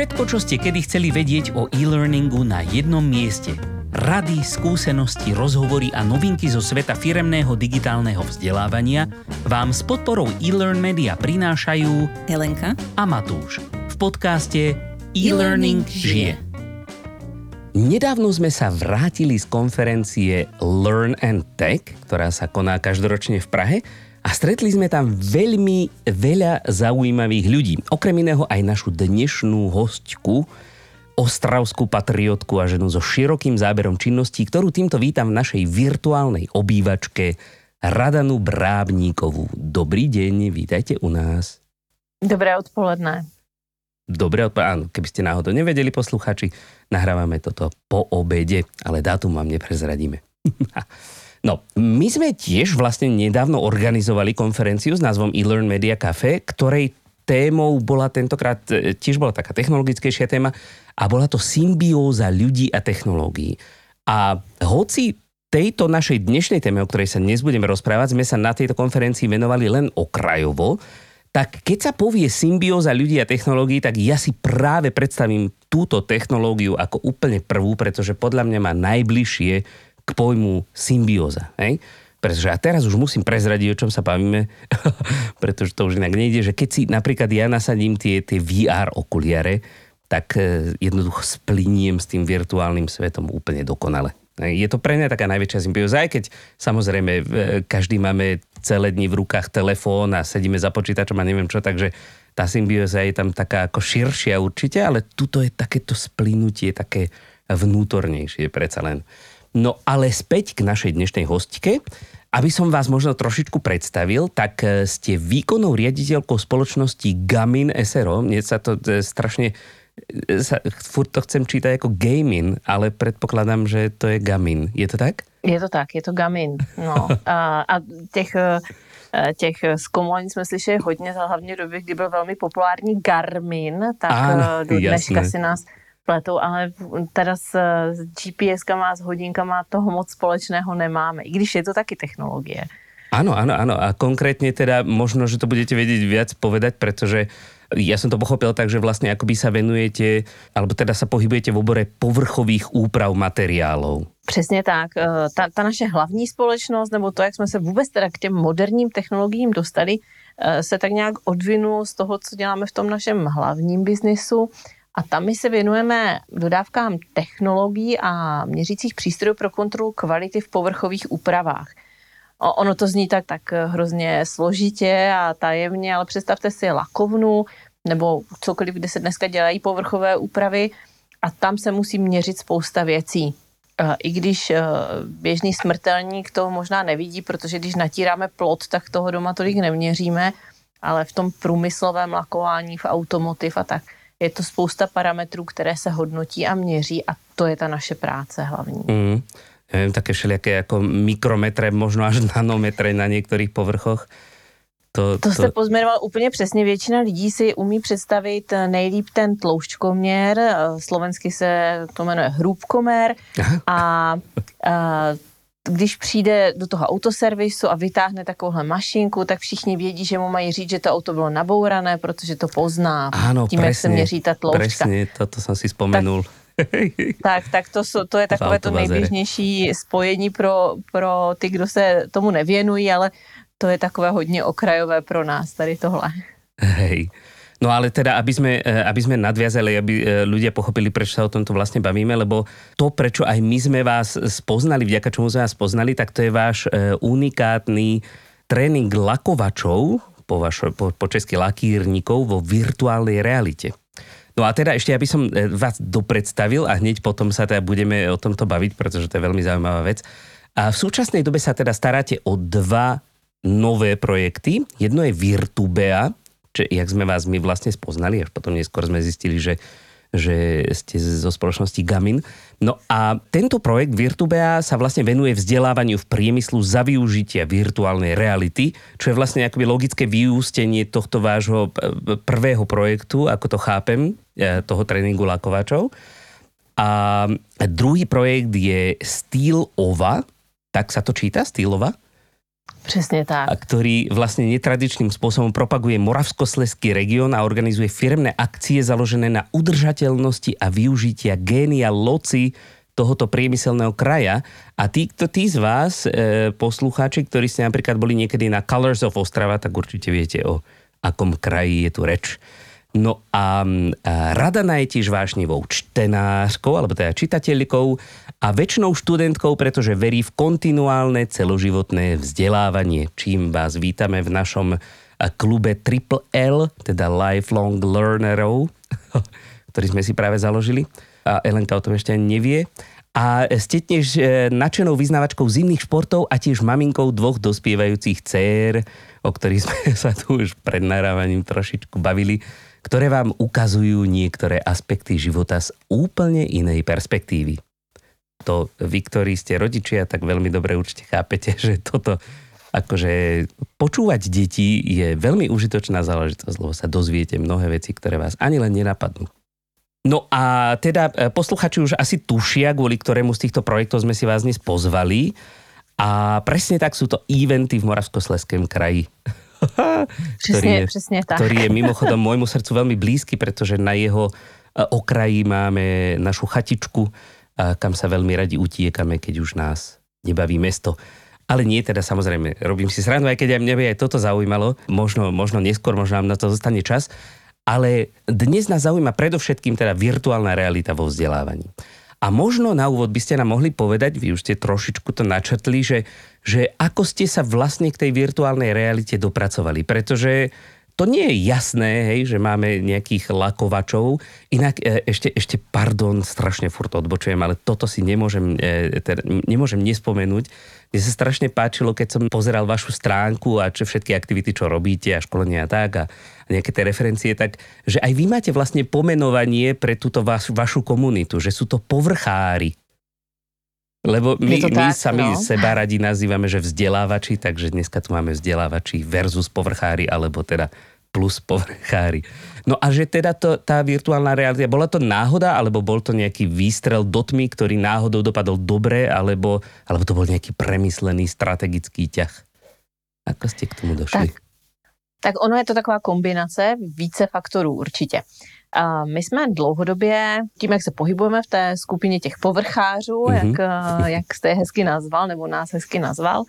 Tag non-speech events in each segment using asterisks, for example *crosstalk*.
Všetko, čo ste kedy chceli vedieť o e-learningu na jednom mieste. Rady, skúsenosti, rozhovory a novinky zo sveta firemného digitálneho vzdelávania vám s podporou e-learn media prinášajú Helenka a Matúš v podcaste E-Learning žije. Nedávno sme sa vrátili z konferencie Learn and Tech, ktorá sa koná každoročne v Prahe a stretli sme tam veľmi veľa zaujímavých ľudí. Okrem iného aj našu dnešnú hostku, ostravskú patriotku a ženu so širokým záberom činností, ktorú týmto vítam v našej virtuálnej obývačke Radanu Brábníkovú. Dobrý deň, vítajte u nás. Dobré odpoledne. Dobré odpoledne, áno, keby ste náhodou nevedeli posluchači, nahrávame toto po obede, ale dátum vám neprezradíme. *laughs* No, my sme tiež vlastne nedávno organizovali konferenciu s názvom eLearn Media Cafe, ktorej témou bola tentokrát, e, tiež bola taká technologickejšia téma a bola to symbióza ľudí a technológií. A hoci tejto našej dnešnej téme, o ktorej sa dnes budeme rozprávať, sme sa na tejto konferencii venovali len okrajovo, tak keď sa povie symbióza ľudí a technológií, tak ja si práve predstavím túto technológiu ako úplne prvú, pretože podľa mňa má najbližšie k pojmu symbióza. Hej? Pretože a teraz už musím prezradiť, o čom sa bavíme, *laughs* pretože to už inak nejde, že keď si napríklad ja nasadím tie, tie VR okuliare, tak e, jednoducho spliniem s tým virtuálnym svetom úplne dokonale. Je to pre mňa taká najväčšia symbióza, aj keď samozrejme e, každý máme celé dni v rukách telefón a sedíme za počítačom a neviem čo, takže tá symbióza je tam taká ako širšia určite, ale tuto je takéto splinutie také vnútornejšie predsa len. No ale späť k našej dnešnej hostke. Aby som vás možno trošičku predstavil, tak e, ste výkonnou riaditeľkou spoločnosti Gamin SRO. Mne sa to e, strašne e, sa, furt to chcem čítať ako gaming, ale predpokladám, že to je Gamin. Je to tak? Je to tak, je to Gamin. No. A, a těch těch zkoumání jsme slyšeli hodně, hlavně v době, kdy byl velmi populární Garmin, tak ano, do dneška jasné. si nás pletou, ale teda s, s GPS-kama, s hodinkama toho moc společného nemáme, i když je to taky technologie. Áno, áno, áno. A konkrétne teda možno, že to budete vedieť viac povedať, pretože ja som to pochopil tak, že vlastne akoby sa venujete, alebo teda sa pohybujete v obore povrchových úprav materiálov. Přesně tak. E, ta, ta naše hlavní společnost, nebo to, jak jsme se vůbec teda k těm moderním technologiím dostali, e, se tak nějak odvinulo z toho, co děláme v tom našem hlavním biznisu a tam my se věnujeme dodávkám technologií a měřících přístrojů pro kontrolu kvality v povrchových úpravách. Ono to zní tak, tak hrozně složitě a tajemně, ale představte si lakovnu nebo cokoliv, kde se dneska dělají povrchové úpravy a tam se musí měřit spousta věcí. E, I když e, běžný smrtelník to možná nevidí, protože když natíráme plot, tak toho doma tolik neměříme, ale v tom průmyslovém lakování, v automotiv a tak – je to spousta parametrů, které se hodnotí a měří a to je ta naše práce hlavní. Mm. Ja viem, také všelijaké ako mikrometre, možno až nanometre na některých povrchoch. To, to, to jste pozměroval úplně přesně. Většina lidí si umí představit nejlíp ten tloušťkoměr, slovensky se to jmenuje hrůbkomer a, *laughs* a když přijde do toho autoservisu a vytáhne takovouhle mašinku, tak všichni vědí, že mu mají říct, že to auto bylo nabourané, protože to pozná Áno, tím, presne, jak se měří ta tloušťka. Presne, toto jsem si vzpomenul. Tak, tak, tak to, to je *laughs* takové to nejběžnější spojení pro, pro ty, kdo se tomu nevěnují, ale to je takové hodně okrajové pro nás tady tohle. Hej. No ale teda, aby sme, eh, aby sme nadviazali, aby eh, ľudia pochopili, prečo sa o tomto vlastne bavíme, lebo to, prečo aj my sme vás spoznali, vďaka čomu sme vás spoznali, tak to je váš eh, unikátny tréning lakovačov, po, vašo, po, po česky lakírnikov vo virtuálnej realite. No a teda ešte, aby som vás dopredstavil a hneď potom sa teda budeme o tomto baviť, pretože to je veľmi zaujímavá vec. A v súčasnej dobe sa teda staráte o dva nové projekty. Jedno je Virtubea, čo, jak sme vás my vlastne spoznali, až potom neskôr sme zistili, že že ste zo spoločnosti Gamin. No a tento projekt Virtubea sa vlastne venuje vzdelávaniu v priemyslu za využitia virtuálnej reality, čo je vlastne akoby logické vyústenie tohto vášho prvého projektu, ako to chápem, e, toho tréningu lakovačov. A druhý projekt je Steel Ova, tak sa to číta, Steel? Přesně tak. A ktorý vlastne netradičným spôsobom propaguje Moravskosleský región a organizuje firmné akcie založené na udržateľnosti a využitia génia loci tohoto priemyselného kraja. A tí, to, tí z vás, e, poslucháči, ktorí ste napríklad boli niekedy na Colors of Ostrava, tak určite viete, o akom kraji je tu reč. No a, a Radana je tiež vášnivou čtenářkou, alebo teda čitateľkou a väčšinou študentkou, pretože verí v kontinuálne celoživotné vzdelávanie, čím vás vítame v našom klube Triple L, teda Lifelong Learnerov, *laughs* ktorý sme si práve založili. A Elenka o tom ešte nevie. A ste tiež e, nadšenou vyznávačkou zimných športov a tiež maminkou dvoch dospievajúcich dcer, o ktorých sme *laughs* sa tu už pred narávaním trošičku bavili ktoré vám ukazujú niektoré aspekty života z úplne inej perspektívy. To vy, ktorí ste rodičia, tak veľmi dobre určite chápete, že toto akože počúvať deti je veľmi užitočná záležitosť, lebo sa dozviete mnohé veci, ktoré vás ani len nenapadnú. No a teda e, posluchači už asi tušia, kvôli ktorému z týchto projektov sme si vás dnes pozvali. A presne tak sú to eventy v Moravskosleském kraji. *laughs* ktorý, je, přesně tak. ktorý je mimochodom môjmu srdcu veľmi blízky, pretože na jeho e, okraji máme našu chatičku, kam sa veľmi radi utiekame, keď už nás nebaví mesto. Ale nie teda samozrejme, robím si srandu, aj keď aj mňa by aj toto zaujímalo, možno, možno neskôr, možno nám na to zostane čas, ale dnes nás zaujíma predovšetkým teda virtuálna realita vo vzdelávaní. A možno na úvod by ste nám mohli povedať, vy už ste trošičku to načrtli, že, že ako ste sa vlastne k tej virtuálnej realite dopracovali. Pretože to nie je jasné, hej, že máme nejakých lakovačov. Inak e, ešte, ešte pardon, strašne furt odbočujem, ale toto si nemôžem, e, teda, nemôžem nespomenúť. Mne sa strašne páčilo, keď som pozeral vašu stránku a čo všetky aktivity, čo robíte a školenia a tak a, a nejaké tie referencie, tak že aj vy máte vlastne pomenovanie pre túto vaš, vašu komunitu, že sú to povrchári. Lebo my, tak, my sami no. seba radi nazývame, že vzdelávači, takže dneska tu máme vzdelávači versus povrchári, alebo teda plus povrchári. No a že teda to, tá virtuálna realita, bola to náhoda, alebo bol to nejaký výstrel do tmy, ktorý náhodou dopadol dobre, alebo, alebo to bol nejaký premyslený strategický ťah? Ako ste k tomu došli? Tak, tak ono je to taková kombinace více faktorů určitě. A my jsme dlouhodobě, tím, jak se pohybujeme v té skupině těch povrchářů, mm-hmm. jak, jak jste je hezky nazval, nebo nás hezky nazval,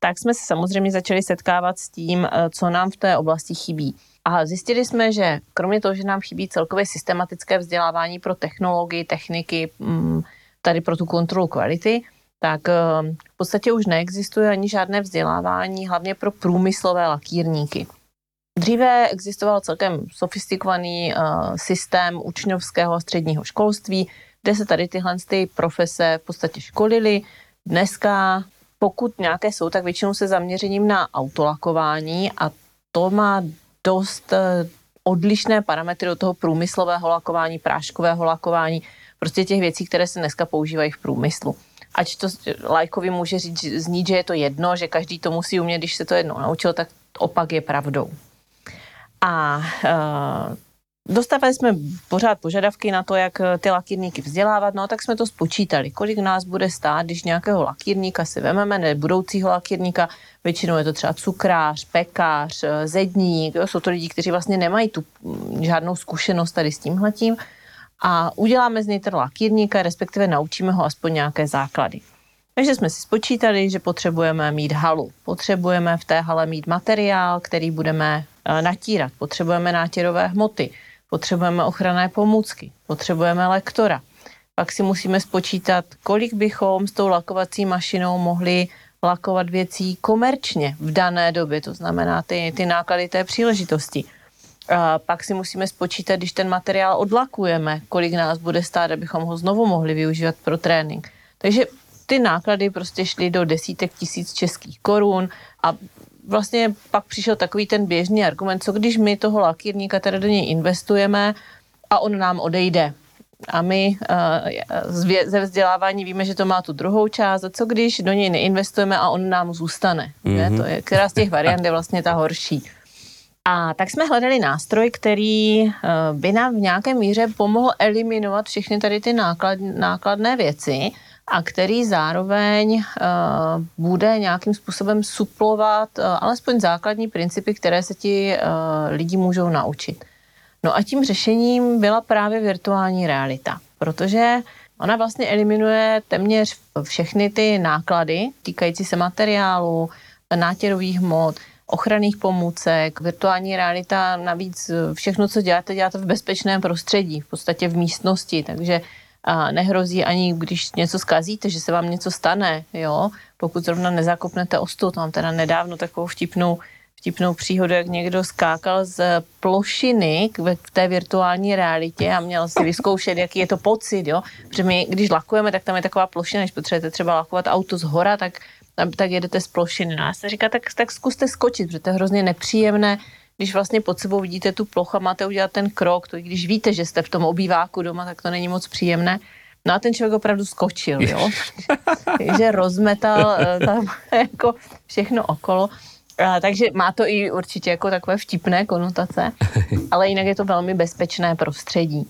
tak jsme se samozřejmě začali setkávat s tím, eh, co nám v té oblasti chybí. A zjistili jsme, že kromě toho, že nám chybí celkově systematické vzdělávání pro technologii, techniky, mm, tady pro tu kontrolu kvality, tak eh, v podstatě už neexistuje ani žádné vzdělávání, hlavně pro průmyslové lakírníky. Dříve existoval celkem sofistikovaný uh, systém učňovského středního školství, kde se tady tyhle ty profese v podstatě školily. Dneska pokud nějaké jsou, tak většinou se zaměřením na autolakování a to má dost eh, odlišné parametry od toho průmyslového lakování, práškového lakování, prostě těch věcí, které se dneska používají v průmyslu. Ať to lajkovi může říct, znít, že je to jedno, že každý to musí umět, když se to jednou naučil, tak opak je pravdou. A uh, Dostávali jsme pořád požadavky na to, jak eh, ty lakírníky vzdělávat, no tak jsme to spočítali, kolik nás bude stát, když nějakého lakírníka si vememe, ne budoucího lakírníka, většinou je to třeba cukrář, pekář, eh, zedník, jo, jsou to lidi, kteří vlastně nemají tu mm, žádnou zkušenost tady s tímhletím. A uděláme z něj ten lakírníka, respektive naučíme ho aspoň nějaké základy. Takže jsme si spočítali, že potřebujeme mít halu. Potřebujeme v té hale mít materiál, který budeme eh, natírat. Potřebujeme nátěrové hmoty potřebujeme ochranné pomůcky, potřebujeme lektora. Pak si musíme spočítat, kolik bychom s tou lakovací mašinou mohli lakovat věcí komerčně v dané době, to znamená ty, ty náklady té příležitosti. A pak si musíme spočítat, když ten materiál odlakujeme, kolik nás bude stát, abychom ho znovu mohli využívat pro trénink. Takže ty náklady prostě šly do desítek tisíc českých korun a vlastně pak přišel takový ten běžný argument, co když my toho lakírníka teda do něj investujeme a on nám odejde. A my uh, ze vzdělávání víme, že to má tu druhou část. A co když do něj neinvestujeme a on nám zůstane? Mm-hmm. To je, která z těch variant je vlastně ta horší. A tak jsme hledali nástroj, který eh, by nám v nějaké míře pomohl eliminovat všechny tady ty náklad, nákladné věci a který zároveň uh, bude nějakým způsobem suplovat uh, alespoň základní principy, které se ti uh, lidi můžou naučit. No a tím řešením byla právě virtuální realita, protože ona vlastně eliminuje téměř všechny ty náklady týkající se materiálu, nátěrových hmot, ochranných pomůcek, virtuální realita, navíc všechno, co děláte, děláte v bezpečném prostředí, v podstatě v místnosti, takže a nehrozí ani, když něco zkazíte, že se vám něco stane, jo, pokud zrovna nezakopnete ostu, tam teda nedávno takovou vtipnou, vtipnou příhodu, jak někdo skákal z plošiny v té virtuální realitě a měl si vyzkoušet, jaký je to pocit, jo, protože my, když lakujeme, tak tam je taková plošina, když potřebujete třeba lakovat auto z hora, tak tak jedete z plošiny. No a se říká, tak, tak zkuste skočit, protože to je hrozně nepříjemné, když vlastně pod sebou vidíte tu plochu a máte udělat ten krok, to i když víte, že jste v tom obýváku doma, tak to není moc příjemné. No a ten člověk opravdu skočil, jo. *laughs* Takže rozmetal eh, tam *laughs* jako všechno okolo. A, takže má to i určitě jako takové vtipné konotace, *laughs* ale jinak je to velmi bezpečné prostředí.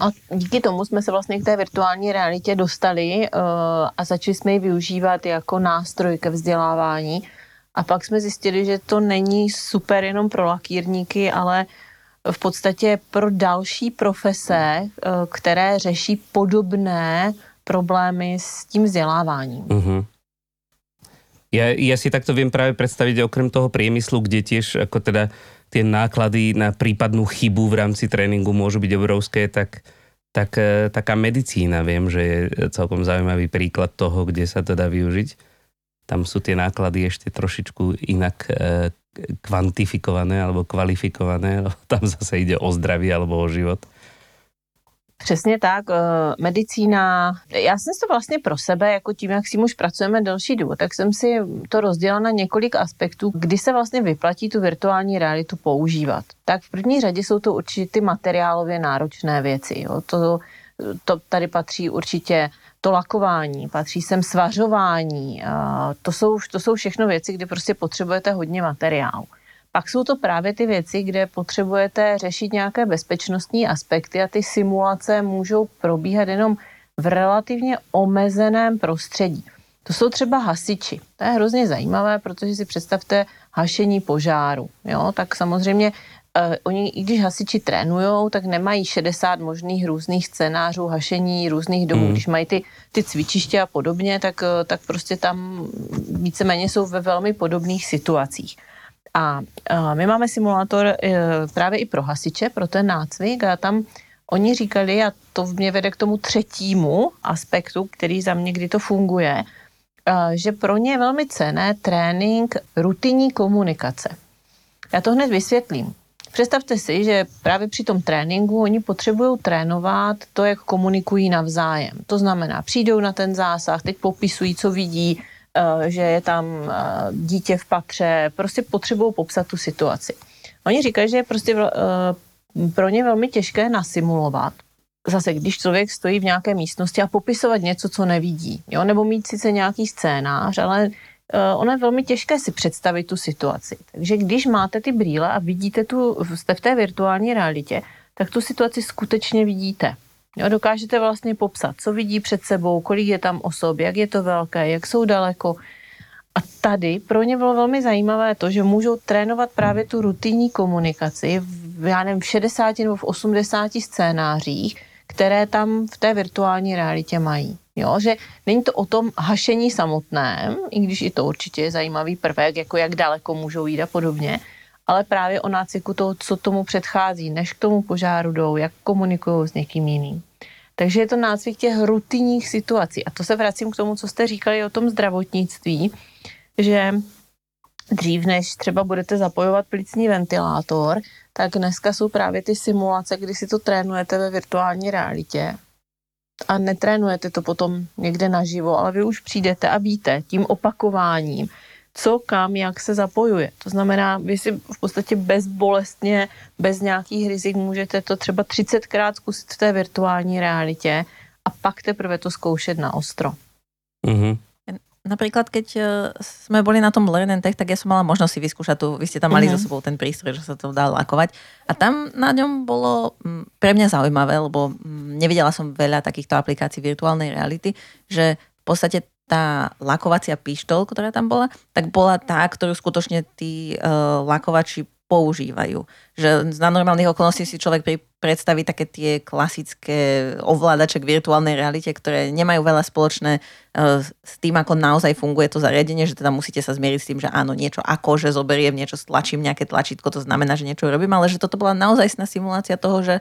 A díky tomu jsme se vlastně k té virtuální realitě dostali uh, a začali jsme ji využívat jako nástroj ke vzdělávání. A pak jsme zjistili, že to není super jenom pro lakírníky, ale v podstatě pro další profese, uh, které řeší podobné problémy s tím vzděláváním. Uh-huh. Ja, ja si takto viem práve predstaviť okrem toho priemyslu, kde tiež ako teda tie náklady na prípadnú chybu v rámci tréningu môžu byť obrovské, tak, tak e, taká medicína viem, že je celkom zaujímavý príklad toho, kde sa to dá využiť. Tam sú tie náklady ešte trošičku inak e, kvantifikované alebo kvalifikované. *laughs* Tam zase ide o zdravie alebo o život. Přesně tak. Eh, medicína, já jsem to vlastně pro sebe, jako tím, jak si už pracujeme delší dobu, tak jsem si to rozdělila na několik aspektů, kdy se vlastně vyplatí tu virtuální realitu používat. Tak v první řadě jsou to určitě ty materiálově náročné věci. Jo. To, to tady patří určitě to lakování, patří sem svařování. To jsou, to jsou všechno věci, kdy prostě potřebujete hodně materiálu. Pak jsou to právě ty věci, kde potřebujete řešit nějaké bezpečnostní aspekty a ty simulace můžou probíhat jenom v relativně omezeném prostředí. To jsou třeba hasiči. To je hrozně zajímavé, protože si představte hašení požáru. Jo? Tak samozřejmě Uh, oni, i když hasiči trénují, tak nemají 60 možných různých scénářů hašení různých domů. Mm. Když mají ty, ty cvičiště a podobně, tak, uh, tak prostě tam víceméně jsou ve velmi podobných situacích. A my máme simulátor e, právě i pro hasiče, pro ten nácvik a tam oni říkali, a to mě vede k tomu třetímu aspektu, který za mě, kdy to funguje, že pro ně je velmi cené trénink rutinní komunikace. Já to hned vysvětlím. Představte si, že právě při tom tréninku oni potřebují trénovat to, jak komunikují navzájem. To znamená, přijdou na ten zásah, teď popisují, co vidí, Eh, že je tam eh, dítě v patře, prostě potřebují popsat tu situaci. Oni říkají, že je prostě eh, pro ně velmi těžké nasimulovat, zase když člověk stojí v nějaké místnosti a popisovat něco, co nevidí, jo? nebo mít sice nějaký scénář, ale ono je velmi těžké si představit tu situaci. Takže když máte ty brýle a vidíte tu, jste v té virtuální realitě, tak tu situaci skutečně vidíte. Jo, dokážete vlastně popsat, co vidí před sebou, kolik je tam osob, jak je to velké, jak jsou daleko. A tady pro ně bylo velmi zajímavé to, že můžou trénovat právě tu rutinní komunikaci v, já nevím, v 60 nebo v 80 scénářích, které tam v té virtuální realitě mají. Jo, že není to o tom hašení samotném, i když i to určitě je zajímavý prvek, jako jak daleko můžou jít a podobně, ale právě o nácviku toho, co tomu předchází, než k tomu požáru jdou, jak komunikují s někým jiným. Takže je to nácvik těch rutinních situací. A to se vracím k tomu, co jste říkali o tom zdravotnictví, že dřív, než třeba budete zapojovat plicní ventilátor, tak dneska jsou právě ty simulace, kdy si to trénujete ve virtuální realitě a netrénujete to potom někde naživo, ale vy už přijdete a víte tím opakováním, co, kam, jak se zapojuje. To znamená, vy si v podstatě bezbolestně, bez nějakých rizik můžete to třeba 30krát zkusit v té virtuální realitě a pak teprve to zkoušet na ostro. Mm-hmm. Napríklad keď e, sme boli na tom Learn and Tech, tak ja som mala možnosť si vyskúšať tu, vy ste tam mali uh-huh. za sebou ten prístroj, že sa to dá lakovať. A tam na ňom bolo pre mňa zaujímavé, lebo nevidela som veľa takýchto aplikácií virtuálnej reality, že v podstate tá lakovacia pištol, ktorá tam bola, tak bola tá, ktorú skutočne tí uh, lakovači používajú. Že za normálnych okolností si človek pri, predstaví také tie klasické ovládače k virtuálnej realite, ktoré nemajú veľa spoločné uh, s tým, ako naozaj funguje to zariadenie, že teda musíte sa zmieriť s tým, že áno, niečo ako, že zoberiem, niečo stlačím, nejaké tlačítko, to znamená, že niečo robím, ale že toto bola naozaj simulácia toho, že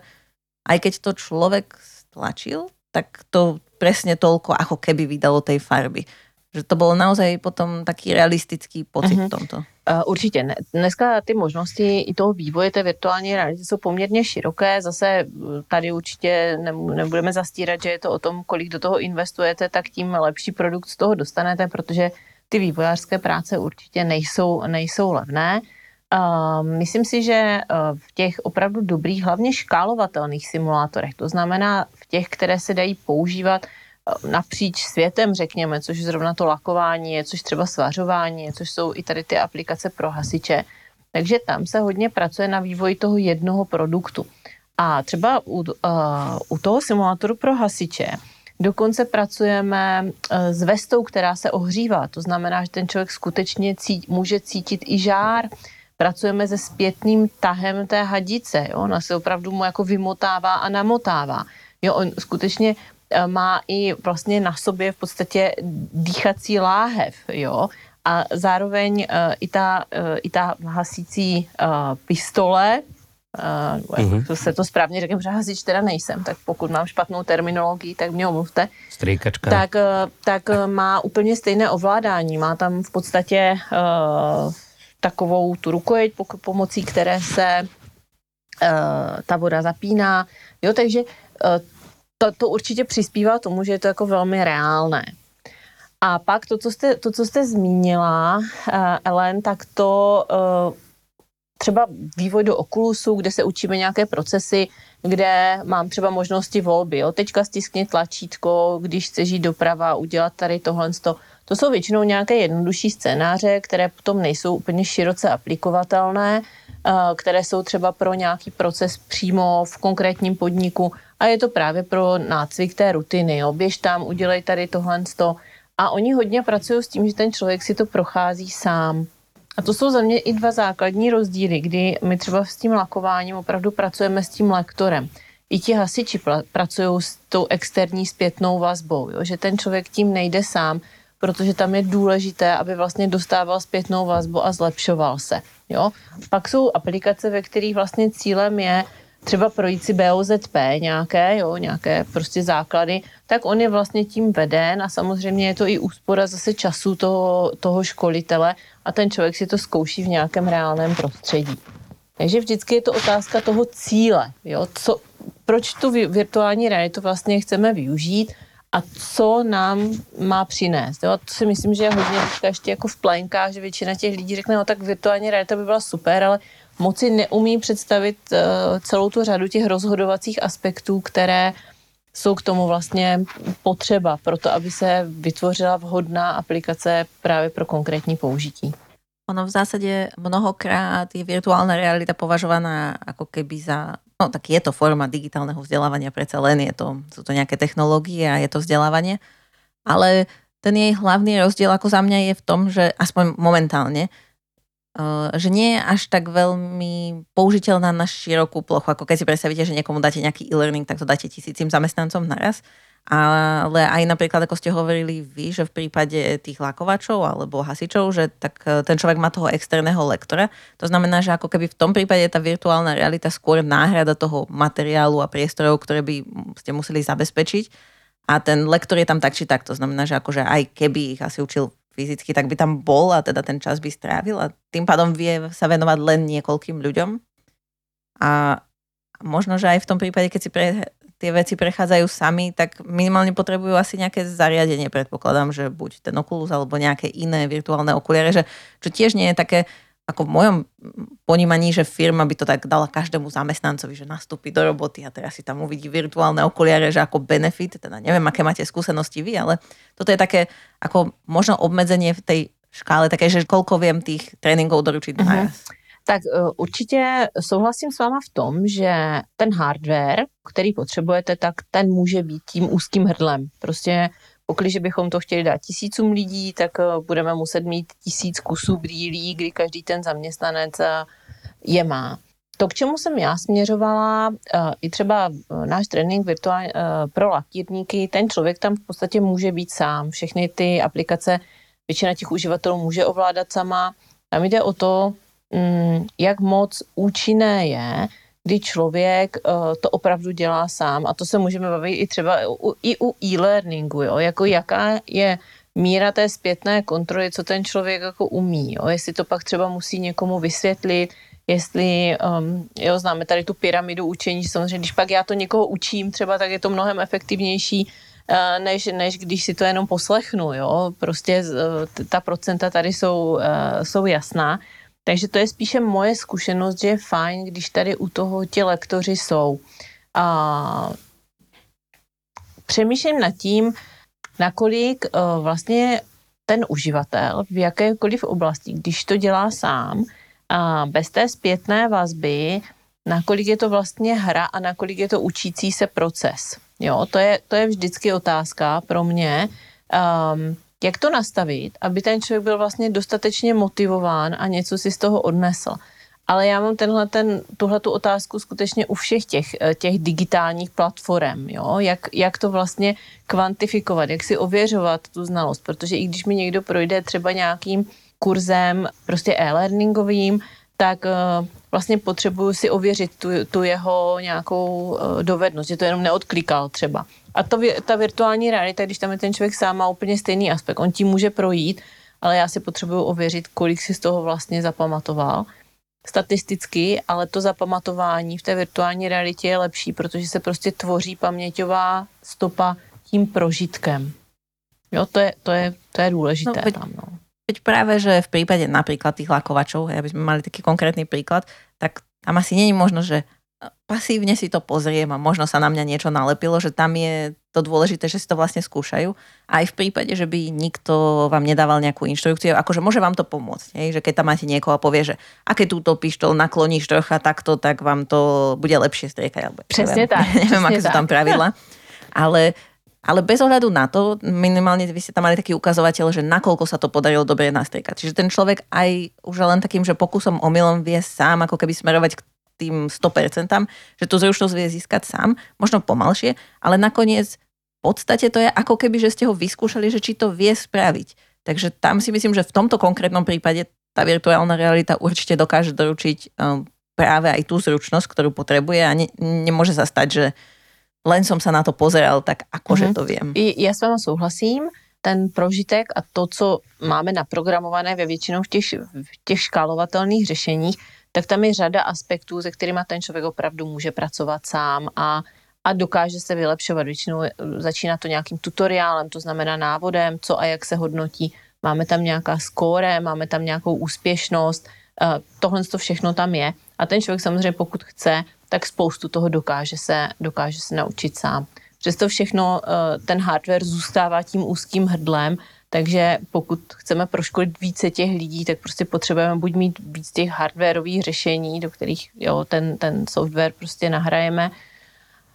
aj keď to človek stlačil, tak to presne toľko, ako keby vydalo tej farby. Že to bylo naozaj potom taký realistický pocit uh-huh. v tomto. Uh, určitě. Dneska ty možnosti i toho vývoje té virtuální reality jsou poměrně široké. Zase eh, tady určitě nebudeme zastírat, že je to o tom, kolik do toho investujete, tak tím lepší produkt z toho dostanete, protože ty vývojářské práce určitě nejsou, nejsou levné. Uh, myslím si, že v těch opravdu dobrých, hlavně škálovatelných simulátorech, to znamená v těch, které se dají používat napříč světem, řekněme, což zrovna to lakování je, což třeba svařování je, což jsou i tady ty aplikace pro hasiče. Takže tam se hodně pracuje na vývoji toho jednoho produktu. A třeba u, uh, u toho simulátoru pro hasiče dokonce pracujeme uh, s vestou, která se ohřívá. To znamená, že ten člověk skutečně cít, může cítit i žár. Pracujeme se zpětným tahem té hadice. Jo? Ona se opravdu mu jako vymotává a namotává. Jo, on skutečně má i vlastně na sobě v podstatě dýchací láhev, jo, a zároveň uh, i, ta, uh, i ta hasící uh, pistole, uh, mm-hmm. to se to správně řekne, že hasič teda nejsem, tak pokud mám špatnou terminologii, tak mě omluvte. Strýkačka. Tak, uh, tak má úplně stejné ovládání, má tam v podstatě uh, takovou tu rukojeť, pomocí které se uh, ta voda zapíná, jo, takže uh, to, to určitě přispívá tomu, že je to jako velmi reálné. A pak to, co jste, to, co jste zmínila, uh, Ellen, tak to uh, třeba vývoj do Oculusu, kde se učíme nějaké procesy, kde mám třeba možnosti volby. Jo. Teďka stiskni tlačítko, když chceš jít doprava, udělat tady tohle. To jsou většinou nějaké jednodušší scénáře, které potom nejsou úplně široce aplikovatelné, uh, které jsou třeba pro nějaký proces přímo v konkrétním podniku a je to právě pro nácvik té rutiny. Jo. Běž tam, udělej tady tohle. A oni hodně pracují s tím, že ten člověk si to prochází sám. A to jsou za mě i dva základní rozdíly, kdy my třeba s tím lakováním opravdu pracujeme s tím lektorem. I ti hasiči pracují s tou externí zpětnou vazbou, jo? že ten člověk tím nejde sám, protože tam je důležité, aby vlastně dostával zpětnou vazbu a zlepšoval se. Jo? Pak jsou aplikace, ve kterých vlastně cílem je třeba projít si BOZP nějaké, jo, nějaké prostě základy, tak on je vlastně tím veden a samozřejmě je to i úspora zase času toho, toho školitele a ten člověk si to zkouší v nějakém reálném prostředí. Takže vždycky je to otázka toho cíle, jo, co, proč tu virtuální realitu vlastně chceme využít a co nám má přinést. Jo? To si myslím, že je hodně ještě jako v plenkách, že většina těch lidí řekne, no tak virtuální realita by byla super, ale moci neumí představit uh, celou tu řadu těch rozhodovacích aspektů, které jsou k tomu vlastně potřeba pro to, aby se vytvořila vhodná aplikace právě pro konkrétní použití. Ono v zásadě mnohokrát je virtuálna realita považovaná ako keby za, no tak je to forma digitálneho vzdelávania, predsa len je to, sú to nejaké technológie a je to vzdelávanie, ale ten jej hlavný rozdiel ako za mňa je v tom, že aspoň momentálne, Eh, že nie je až tak veľmi použiteľná na širokú plochu, ako keď si predstavíte, že niekomu dáte nejaký e-learning, tak to dáte tisícim zamestnancom naraz. Ale aj napríklad, ako ste hovorili vy, že v prípade tých lakovačov alebo hasičov, že tak eh, ten človek má toho externého lektora. To znamená, že ako keby v tom prípade tá virtuálna realita skôr náhrada toho materiálu a priestorov, ktoré by ste museli zabezpečiť. A ten lektor je tam tak či tak. To znamená, že akože aj keby ich asi učil fyzicky, tak by tam bol a teda ten čas by strávil a tým pádom vie sa venovať len niekoľkým ľuďom. A možno, že aj v tom prípade, keď si pre, tie veci prechádzajú sami, tak minimálne potrebujú asi nejaké zariadenie, predpokladám, že buď ten Oculus alebo nejaké iné virtuálne okuliare, že, čo tiež nie je také ako v mojom ponímaní, že firma by to tak dala každému zamestnancovi, že nastúpi do roboty a teraz si tam uvidí virtuálne okuliare, že ako benefit, teda neviem, aké máte skúsenosti vy, ale toto je také ako možno obmedzenie v tej škále, také, že koľko viem tých tréninkov doručiť uh-huh. naraz. Tak e, určitě souhlasím s váma v tom, že ten hardware, který potřebujete, tak ten může být tím úzkým hrdlem. Prostě pokud bychom to chtěli dát tisícům lidí, tak e, budeme muset mít tisíc kusů brýlí, kdy každý ten zaměstnanec e, je má. To, k čemu jsem já směřovala, i třeba náš trénink virtuál, pro lakírníky, ten člověk tam v podstatě může být sám. Všechny ty aplikace většina těch uživatelů může ovládat sama. Mi jde o to, Mm, jak moc účinné je, kdy člověk uh, to opravdu dělá sám. A to se můžeme bavit i třeba u, i u e-learningu, jo? jako jaká je míra té zpětné kontroly, co ten člověk jako umí. Jo? Jestli to pak třeba musí někomu vysvětlit, jestli, um, jo, známe tady tu pyramidu učení, samozřejmě, když pak já to někoho učím třeba, tak je to mnohem efektivnější, uh, než, než když si to jenom poslechnu, jo, prostě uh, ta procenta tady jsou, uh, jsou jasná. Takže to je spíše moje zkušenost, že je fajn, když tady u toho ti lektoři jsou. A přemýšlím nad tím, nakolik uh, vlastně ten uživatel v jakékoliv oblasti, když to dělá sám, a bez té zpětné vazby, nakolik je to vlastně hra a nakolik je to učící se proces. Jo, to je, to je vždycky otázka pro mě. Um, jak to nastavit, aby ten člověk byl vlastně dostatečně motivován a něco si z toho odnesl. Ale já mám tenhle, ten, tuhle tu otázku skutečně u všech těch, eh, těch digitálních platform, jo? Jak, jak to vlastně kvantifikovat, jak si ověřovat tu znalost, protože i když mi někdo projde třeba nějakým kurzem prostě e-learningovým, tak uh, vlastně potřebuju si ověřit tu, tu jeho nějakou uh, dovednost, že to jenom neodklikal třeba. A to, ta virtuální realita, když tam je ten člověk sám, má úplně stejný aspekt. On tím může projít, ale já si potřebuju ověřit, kolik si z toho vlastně zapamatoval statisticky, ale to zapamatování v té virtuální realitě je lepší, protože se prostě tvoří paměťová stopa tím prožitkem. Jo, to je, to je, to je důležité no, veď, tam. No. Veď práve, že v prípade napríklad tých lakovačov, aby sme mali taký konkrétny príklad, tak tam asi není možno, že pasívne si to pozriem a možno sa na mňa niečo nalepilo, že tam je to dôležité, že si to vlastne skúšajú. A aj v prípade, že by nikto vám nedával nejakú inštrukciu, akože môže vám to pomôcť. Hej? Že keď tam máte niekoho a povie, že aké túto pištol nakloníš trocha takto, tak vám to bude lepšie striekať. Alebo, Přesne tak. *laughs* Neviem, aké sú tam pravidla. Ale ale bez ohľadu na to, minimálne vy ste tam mali taký ukazovateľ, že nakoľko sa to podarilo dobre nastriekať. Čiže ten človek aj už len takým, že pokusom omylom vie sám ako keby smerovať k tým 100%, že tú zručnosť vie získať sám, možno pomalšie, ale nakoniec v podstate to je ako keby, že ste ho vyskúšali, že či to vie spraviť. Takže tam si myslím, že v tomto konkrétnom prípade tá virtuálna realita určite dokáže doručiť um, práve aj tú zručnosť, ktorú potrebuje a ne, nemôže sa stať, že len som sa na to pozeral, tak akože mm-hmm. to viem. I, ja s váma souhlasím. Ten prožitek a to, co máme naprogramované ve většinou v těch, v těch škálovatelných řešeních, tak tam je řada aspektů, se kterými ten člověk opravdu může pracovat sám a, a dokáže se vylepšovat. Většinou začíná to nějakým tutoriálem, to znamená návodem, co a jak se hodnotí. Máme tam nějaká skóre, máme tam nějakou úspěšnost, eh, tohle to všechno tam je. A ten člověk samozřejmě, pokud chce, tak spoustu toho dokáže se, dokáže se naučit sám. Přesto všechno eh, ten hardware zůstává tím úzkým hrdlem takže pokud chceme proškolit více těch lidí, tak prostě potřebujeme buď mít víc těch hardwareových řešení, do kterých jo, ten, ten software prostě nahrajeme,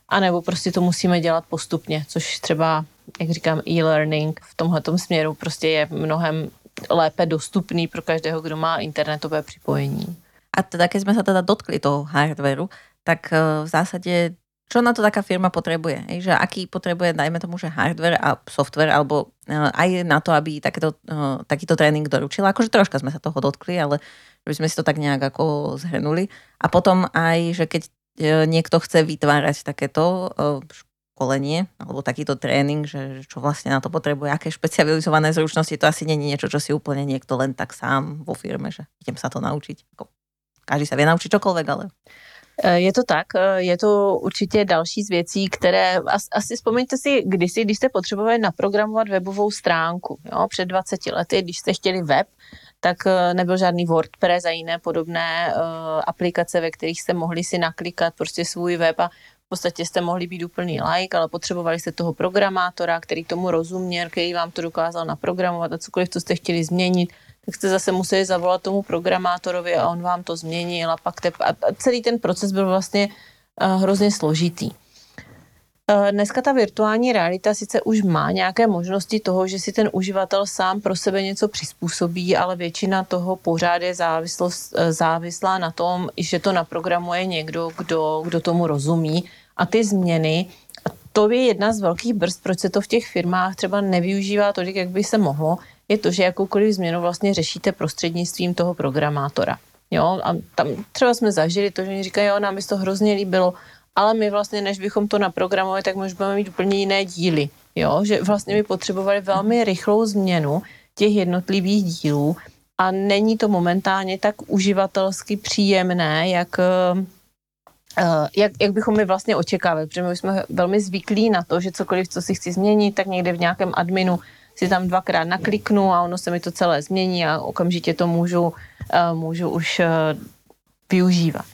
anebo prostě to musíme dělat postupně, což třeba, jak říkám, e-learning v tomhle směru prostě je mnohem lépe dostupný pro každého, kdo má internetové připojení. A teda, keď jsme se teda dotkli toho hardwareu, tak eh, v zásadě čo na to taká firma potrebuje. Že aký potrebuje, dajme tomu, že hardware a software, alebo eh, aj na to, aby takéto, eh, takýto tréning doručila. Akože troška sme sa toho dotkli, ale že by sme si to tak nejak ako zhrnuli. A potom aj, že keď eh, niekto chce vytvárať takéto školenie alebo takýto tréning, že čo vlastne na to potrebuje, aké špecializované zručnosti, to asi není niečo, čo si úplne niekto len tak sám vo firme, že idem sa to naučiť. Každý sa vie naučiť čokoľvek, ale... Eh, je to tak, eh, je to určitě další z věcí, které, asi vzpomeňte si kdysi, když jste potřebovali naprogramovat webovou stránku, jo, před 20 lety, když jste chtěli web, tak nebyl žádný WordPress a jiné podobné uh, aplikace, ve kterých jste mohli si naklikat prostě svůj web a v podstatě jste mohli být úplný like, ale potřebovali jste toho programátora, který tomu rozuměl, který vám to dokázal naprogramovat a cokoliv, co jste chtěli změnit, tak jste zase museli zavolat tomu programátorovi a on vám to změnil a pak te, a celý ten proces byl vlastně uh, hrozně složitý. Uh, dneska ta virtuální realita sice už má nějaké možnosti toho, že si ten uživatel sám pro sebe něco přizpůsobí, ale většina toho pořád je závislost, uh, závislá na tom, že to naprogramuje někdo, kdo, kdo tomu rozumí a ty změny to je jedna z velkých brzd, proč se to v těch firmách třeba nevyužívá tolik, jak by se mohlo, je to, že jakoukoliv změnu vlastně řešíte prostřednictvím toho programátora. Jo, a tam třeba jsme zažili to, že oni říkají, jo, nám by to hrozně líbilo, ale my vlastně, než bychom to naprogramovali, tak možná budeme mít úplně jiné díly. Jo, že vlastně by potřebovali velmi rychlou změnu těch jednotlivých dílů a není to momentálně tak uživatelsky příjemné, jak, eh, jak, jak bychom my vlastně očekávali, protože my jsme velmi zvyklí na to, že cokoliv, co si chci změnit, tak někde v nějakém adminu si tam dvakrát nakliknu a ono se mi to celé změní a okamžitě to můžu, uh, můžu už uh, využívat.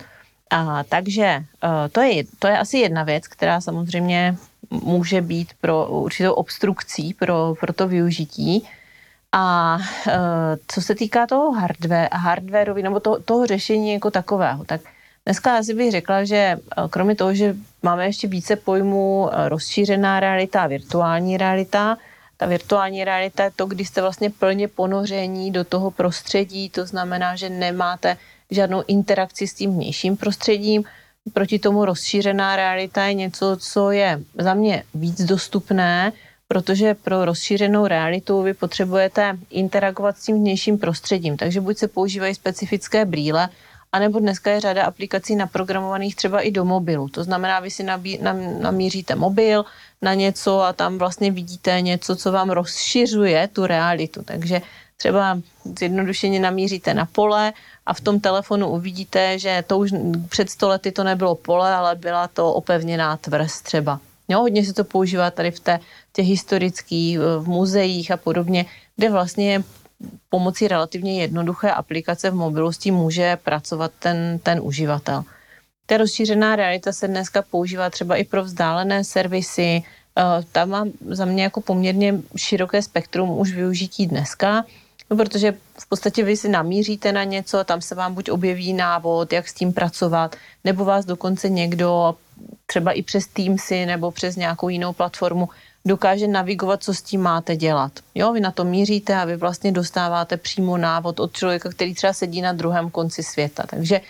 A, takže uh, to, je, to je asi jedna věc, která samozřejmě může být pro určitou obstrukcí pro, pro to využití. A co se týká toho hardware, nebo to, toho řešení jako takového, tak dneska asi bych řekla, že kromě toho, že máme ještě více pojmů rozšířená realita a virtuální realita, ta virtuální realita je to, kdy jste vlastně plně ponoření do toho prostředí, to znamená, že nemáte žádnou interakci s tím vnějším prostředím. Proti tomu rozšířená realita je něco, co je za mě víc dostupné, protože pro rozšířenou realitu vy potřebujete interagovat s tím vnějším prostředím. Takže buď se používají specifické brýle, anebo dneska je řada aplikací naprogramovaných třeba i do mobilu. To znamená, vy si nabí, nam, namíříte mobil na něco a tam vlastně vidíte něco, co vám rozšiřuje tu realitu. Takže třeba zjednodušeně namíříte na pole a v tom telefonu uvidíte, že to už před sto lety to nebylo pole, ale byla to opevněná tvrz třeba. Jo, hodně se to používá tady v té, těch historických, v muzeích a podobně, kde vlastně pomocí relativně jednoduché aplikace v mobilu s tím může pracovat ten, ten uživatel. Ta rozšířená realita se dneska používá třeba i pro vzdálené servisy. Eh, tam má za mě jako poměrně široké spektrum už využití dneska, no protože v podstatě vy si namíříte na něco, tam se vám buď objeví návod, jak s tím pracovat, nebo vás dokonce někdo třeba i přes Teamsy nebo přes nějakou jinou platformu dokáže navigovat, co s tím máte dělat. Jo, vy na to míříte a vy vlastně dostáváte přímo návod od člověka, který třeba sedí na druhém konci světa. Takže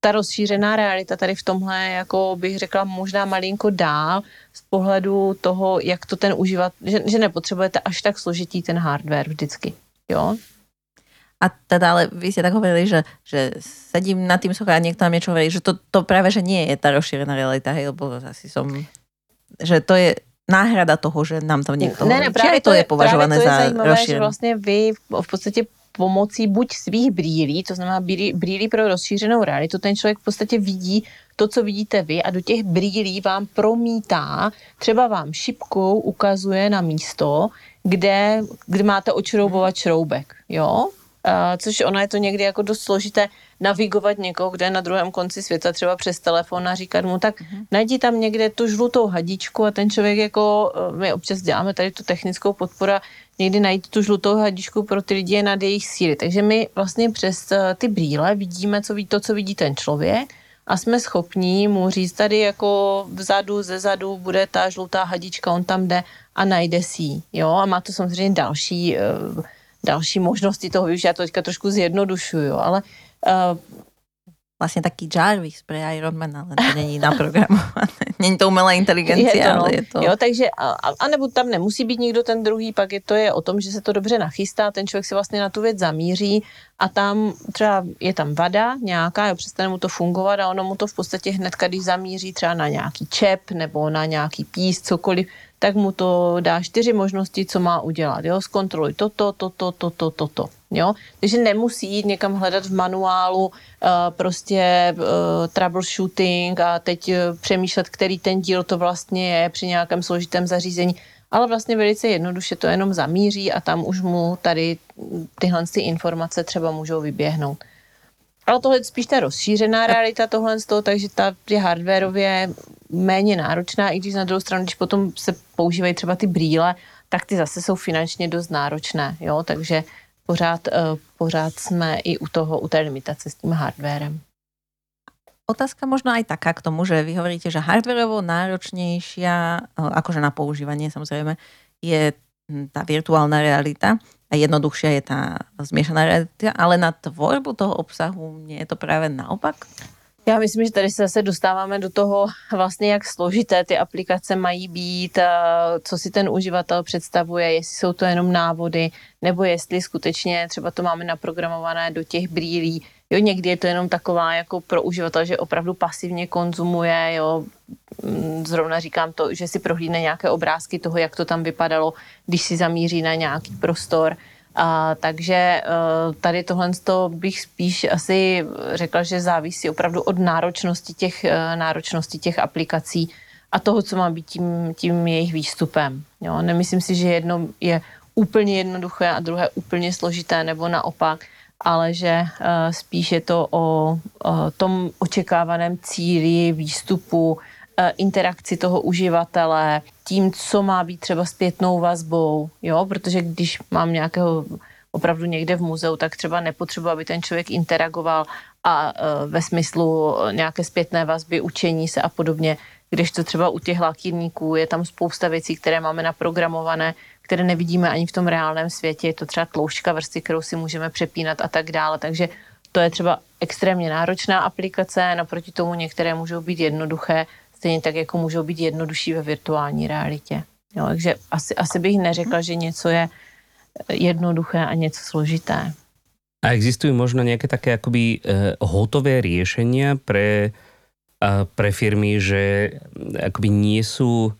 ta rozšířená realita tady v tomhle, jako bych řekla, možná malinko dál z pohledu toho, jak to ten užívat, že, že nepotřebujete až tak složitý ten hardware vždycky. Jo? A teda, ale vy ste tak hovorili, že, že sedím nad tým socha a niekto nám niečo hovorí, že to, to práve, že nie je tá rozšírená realita, hej, lebo asi som, že to je náhrada toho, že nám to někdo ne, ne, právě to je, považované to je za zajímavé, rozšířené. že vlastně vy v podstatě pomocí buď svých brýlí, to znamená brýlí, brýlí pro rozšířenou realitu, ten člověk v podstatě vidí to, co vidíte vy a do těch brýlí vám promítá, třeba vám šipkou ukazuje na místo, kde, kde máte očroubovat šroubek, jo? což ono je to někdy jako dost složité navigovat někoho, kde je na druhém konci světa, třeba přes telefon a říkat mu, tak uh-huh. najdi tam někde tu žlutou hadičku a ten člověk jako, my občas děláme tady tu technickou podporu, někdy najít tu žlutou hadičku pro ty lidi nad jejich síly. Takže my vlastně přes eh, ty brýle vidíme co to, co vidí ten člověk a jsme schopní mu říct tady jako vzadu, ze zadu bude ta žlutá hadička, on tam jde a najde si ji. Jo? A má to samozřejmě další uh, další možnosti toho využít. Já to teďka trošku zjednodušuju, ale uh, vlastně taký Jarvis pre Ironman, ale to není naprogramované. *laughs* není to umelá inteligence, je to, no. ale je to... Jo, takže, a, a nebo tam nemusí být nikdo ten druhý, pak je to je o tom, že se to dobře nachystá, ten člověk si vlastně na tu věc zamíří a tam třeba je tam vada nějaká, jo, přestane mu to fungovat a ono mu to v podstatě hned, když zamíří třeba na nějaký čep nebo na nějaký pís, cokoliv, tak mu to dá čtyři možnosti, co má udělat. Jo? Zkontroluj toto, toto, toto, toto. Jo? Takže nemusí jít někam hledat v manuálu uh, prostě uh, troubleshooting a teď uh, přemýšlet, který ten díl to vlastně je při nějakém složitém zařízení, ale vlastně velice jednoduše to jenom zamíří a tam už mu tady tyhle ty informace třeba můžou vyběhnout. Ale tohle je spíš ta rozšířená realita tohle z toho, takže ta je hardwareově méně náročná, i když na druhou stranu, když potom se používají třeba ty brýle, tak ty zase jsou finančně dost náročné, jo, takže pořád, uh, pořád jsme i u toho, u té limitace s tím hardwarem. Otázka možno aj taká k tomu, že vy hovoríte, že hardwareovo náročnejšia, eh, akože na používanie samozrejme, je hm, tá virtuálna realita a jednoduchšia je tá zmiešaná realita, ale na tvorbu toho obsahu nie je to práve naopak? Já myslím, že tady se zase dostáváme do toho vlastně, jak složité ty aplikace mají být, co si ten uživatel představuje, jestli jsou to jenom návody, nebo jestli skutečně třeba to máme naprogramované do těch brýlí. Jo, někdy je to jenom taková jako pro uživatel, že opravdu pasivně konzumuje, jo, mm, zrovna říkám to, že si prohlídne nějaké obrázky toho, jak to tam vypadalo, když si zamíří na nějaký prostor. A, takže uh, tady tohle bych spíš asi řekla, že závisí opravdu od náročnosti těch, uh, náročnosti těch aplikací a toho, co má být tím, tím jejich výstupem. Jo? Nemyslím si, že jedno je úplně jednoduché a druhé úplně složité nebo naopak, ale že uh, spíš je to o, o tom očekávaném cíli, výstupu, Eh, interakci toho uživatele, tím, co má být třeba zpětnou vazbou, jo, protože když mám nějakého opravdu někde v muzeu, tak třeba nepotřebuji, aby ten člověk interagoval a uh, ve smyslu nějaké zpětné vazby, učení se a podobně, když to třeba u těch lakírníků je tam spousta věcí, které máme naprogramované, které nevidíme ani v tom reálném světě, je to třeba tloušťka vrsty, kterou si můžeme přepínat a tak dále, takže to je třeba extrémně náročná aplikace, naproti tomu některé můžou být jednoduché, Stejně tak, jako můžou být jednodušší ve virtuální realitě. Jo, takže asi, asi bych neřekla, že něco je jednoduché a něco složité. A existujú možno nejaké také akoby uh, hotové riešenia pre, uh, pre firmy, že akoby nie sú,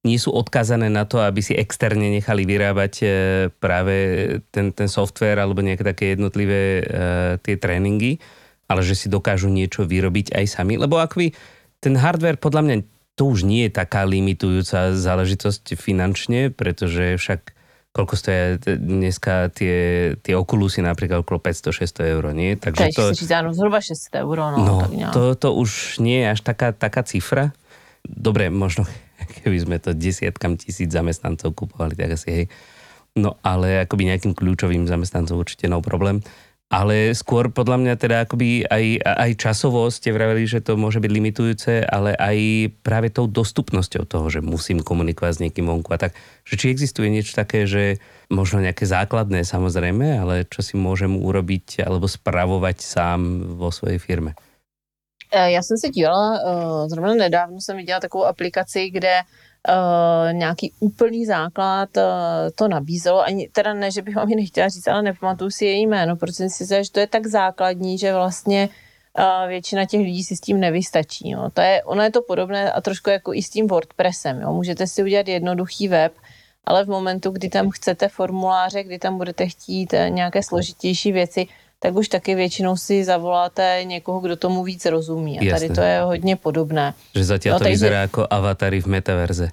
nie sú odkazané na to, aby si externe nechali vyrábať uh, práve ten, ten software alebo nejaké také jednotlivé uh, tie tréningy, ale že si dokážu niečo vyrobiť aj sami. Lebo akoby ten hardware podľa mňa to už nie je taká limitujúca záležitosť finančne, pretože však koľko stojí dneska tie, tie okulusy napríklad okolo 500-600 eur, nie? Takže to, áno, zhruba 600 eur. No, no tak to, to už nie je až taká, taká cifra. Dobre, možno *laughs* keby sme to desiatkam tisíc zamestnancov kupovali, tak asi hej. No ale akoby nejakým kľúčovým zamestnancom určite no problém ale skôr podľa mňa teda akoby aj, aj časovo ste vraveli, že to môže byť limitujúce, ale aj práve tou dostupnosťou toho, že musím komunikovať s niekým vonku a tak. Že či existuje niečo také, že možno nejaké základné samozrejme, ale čo si môžem urobiť alebo spravovať sám vo svojej firme? Já jsem se dívala, eh, zrovna nedávno jsem viděla takovou aplikaci, kde uh, nějaký úplný základ uh, to nabízelo. Ani, teda ne, že bych vám ji nechtěla říct, ale nepamatuju si její jméno, protože si myslím, že to je tak základní, že vlastně uh, většina těch lidí si s tím nevystačí. Jo. To je, ono je to podobné a trošku jako i s tím WordPressem. Jo. Můžete si udělat jednoduchý web, ale v momentu, kdy tam chcete formuláře, kdy tam budete chtít nějaké složitější věci, tak už taky většinou si zavoláte někoho, kdo tomu víc rozumí. A tady to je hodně podobné. Že zatím no, to takže... vyzerá jako avatary v metaverze.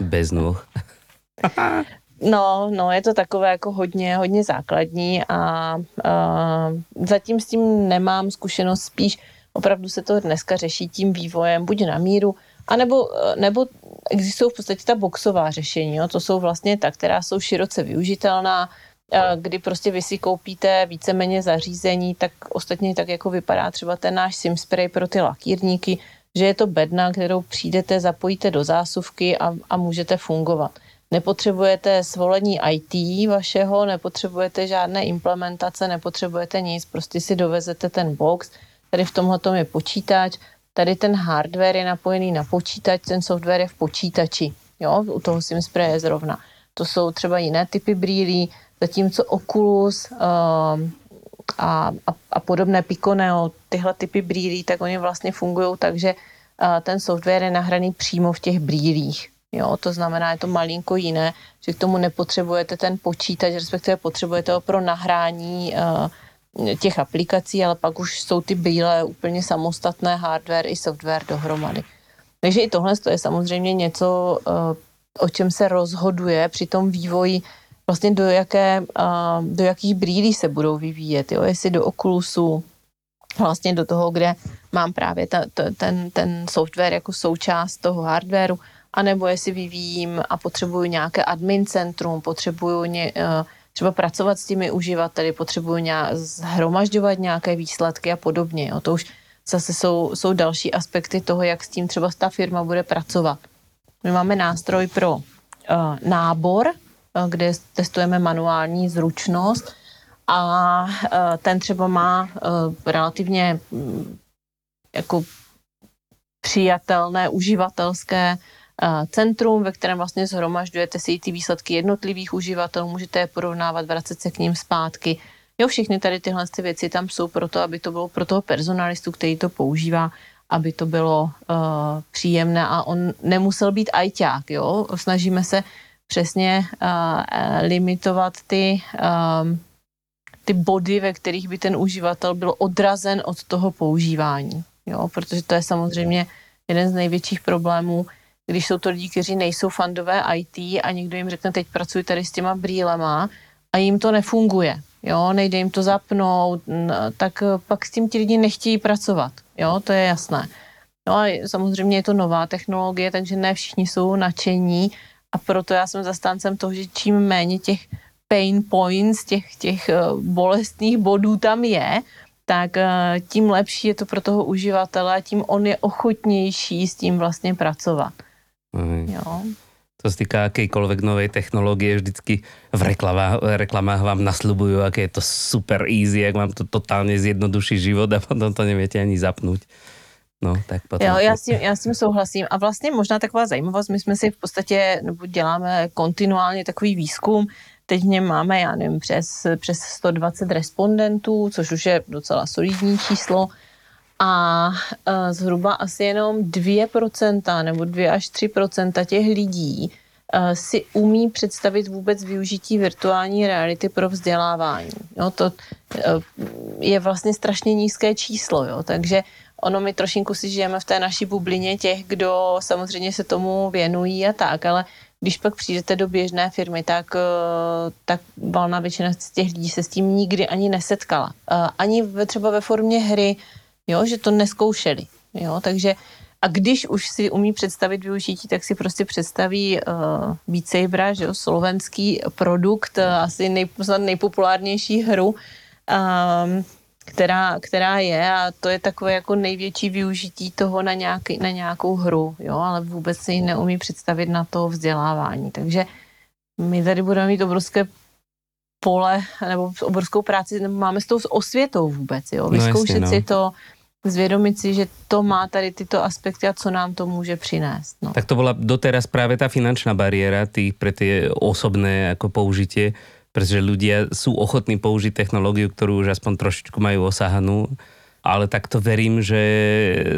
Bez nůh. *laughs* No, no, je to takové jako hodně, hodně základní a, a zatím s tím nemám zkušenost, spíš opravdu se to dneska řeší tím vývojem, buď na míru, anebo, nebo existují v podstatě ta boxová řešení, jo? to jsou vlastně ta, která jsou široce využitelná, kdy prostě vy si koupíte víceméně zařízení, tak ostatně tak jako vypadá třeba ten náš SimSpray pro ty lakírníky, že je to bedna, kterou přijdete, zapojíte do zásuvky a, a můžete fungovat. Nepotřebujete svolení IT vašeho, nepotřebujete žádné implementace, nepotřebujete nic, prostě si dovezete ten box, tady v tomhle je počítač, tady ten hardware je napojený na počítač, ten software je v počítači, jo, u toho SimSpray je zrovna. To jsou třeba jiné typy brýlí, zatímco Oculus uh, a, a, a podobné Piconeo, tyhle typy brýlí, tak oni vlastně fungují tak, že uh, ten software je nahraný přímo v těch brýlích. Jo, to znamená, je to malinko jiné, že k tomu nepotřebujete ten počítač, respektive potřebujete ho pro nahrání uh, těch aplikací, ale pak už jsou ty brýle úplně samostatné hardware i software dohromady. Takže i tohle je samozřejmě něco, uh, o čem se rozhoduje při tom vývoji, vlastně do, jaké, do jakých brýlí se budou vyvíjet, jo? jestli do Oculusu, vlastně do toho, kde mám právě ta, ta, ten, ten software jako součást toho hardwareu, anebo jestli vyvíjím a potřebuju nějaké admin centrum, potřebuju ně, uh, třeba pracovat s těmi uživateli, potřebuju nějak, zhromažďovat nějaké výsledky a podobně. Jo. To už zase jsou, jsou další aspekty toho, jak s tím třeba ta firma bude pracovat. My máme nástroj pro uh, nábor, kde testujeme manuální zručnost a uh, ten třeba má uh, relativně um, jako přijatelné uživatelské centrum, ve kterém vlastně zhromažďujete si ty výsledky jednotlivých uživatelů, můžete je porovnávat, vracet se k ním zpátky. Jo, všechny tady tyhle ty věci tam jsou proto, aby to bylo pro toho personalistu, který to používá, aby to bylo uh, příjemné a on nemusel být ajťák, jo. Snažíme se přesně uh, limitovat ty, uh, ty body, ve kterých by ten uživatel byl odrazen od toho používání, jo, protože to je samozřejmě jeden z největších problémů, když jsou to lidi, kteří nejsou fandové IT a někdo jim řekne, teď pracuji tady s těma brýlema a jim to nefunguje, jo, nejde jim to zapnout, tak pak s tím ti lidi nechtějí pracovat, jo, to je jasné. No a samozřejmě je to nová technologie, takže ne všichni jsou nadšení a proto já jsem zastáncem toho, že čím méně těch pain points, těch, těch eh, bolestných bodů tam je, tak eh, tím lepší je to pro toho uživatele a tím on je ochotnější s tím vlastně pracovat. Jo. To se týká akejkoľvek novej technológie, vždycky v reklamách, reklamách vám nasľubujú, aké je to super easy, jak vám to totálně zjednoduší život a potom to neviete ani zapnout. No, tak potom... Jo, já s, tím, já s tím souhlasím. A vlastně možná taková zajímavost, my jsme si v podstatě, nebo děláme kontinuálně takový výzkum, teď v něm máme, já nevím, přes, přes 120 respondentů, což už je docela solidní číslo. A uh, zhruba asi jenom 2% nebo 2 až 3% těch lidí uh, si umí představit vůbec využití virtuální reality pro vzdělávání. Jo, to uh, je vlastně strašně nízké číslo, jo, takže ono my trošinku si žijeme v té naší bublině těch, kdo samozřejmě se tomu věnují a tak, ale když pak přijdete do běžné firmy, tak, tak valná většina z těch lidí se s tím nikdy ani nesetkala. Ani třeba ve formě hry, jo, že to neskoušeli, jo, takže a když už si umí představit využití, tak si prostě představí uh, Beat že jo, slovenský produkt, asi nej, nejpopulárnější hru, um, která, která je a to je takové jako největší využití toho na, nějaký, na nějakou hru, jo, ale vůbec si ji neumí představit na to vzdělávání. Takže my tady budeme mít obrovské pole nebo obrovskou práci, nebo máme s tou osvětou vůbec, jo, vyzkoušet no, jasně, no. si to, zvědomit si, že to má tady tyto aspekty a co nám to může přinést. No. Tak to byla doteraz právě ta finančná bariéra pre tie osobné jako použitie, pretože ľudia sú ochotní použiť technológiu, ktorú už aspoň trošičku majú osahanú, ale tak to verím, že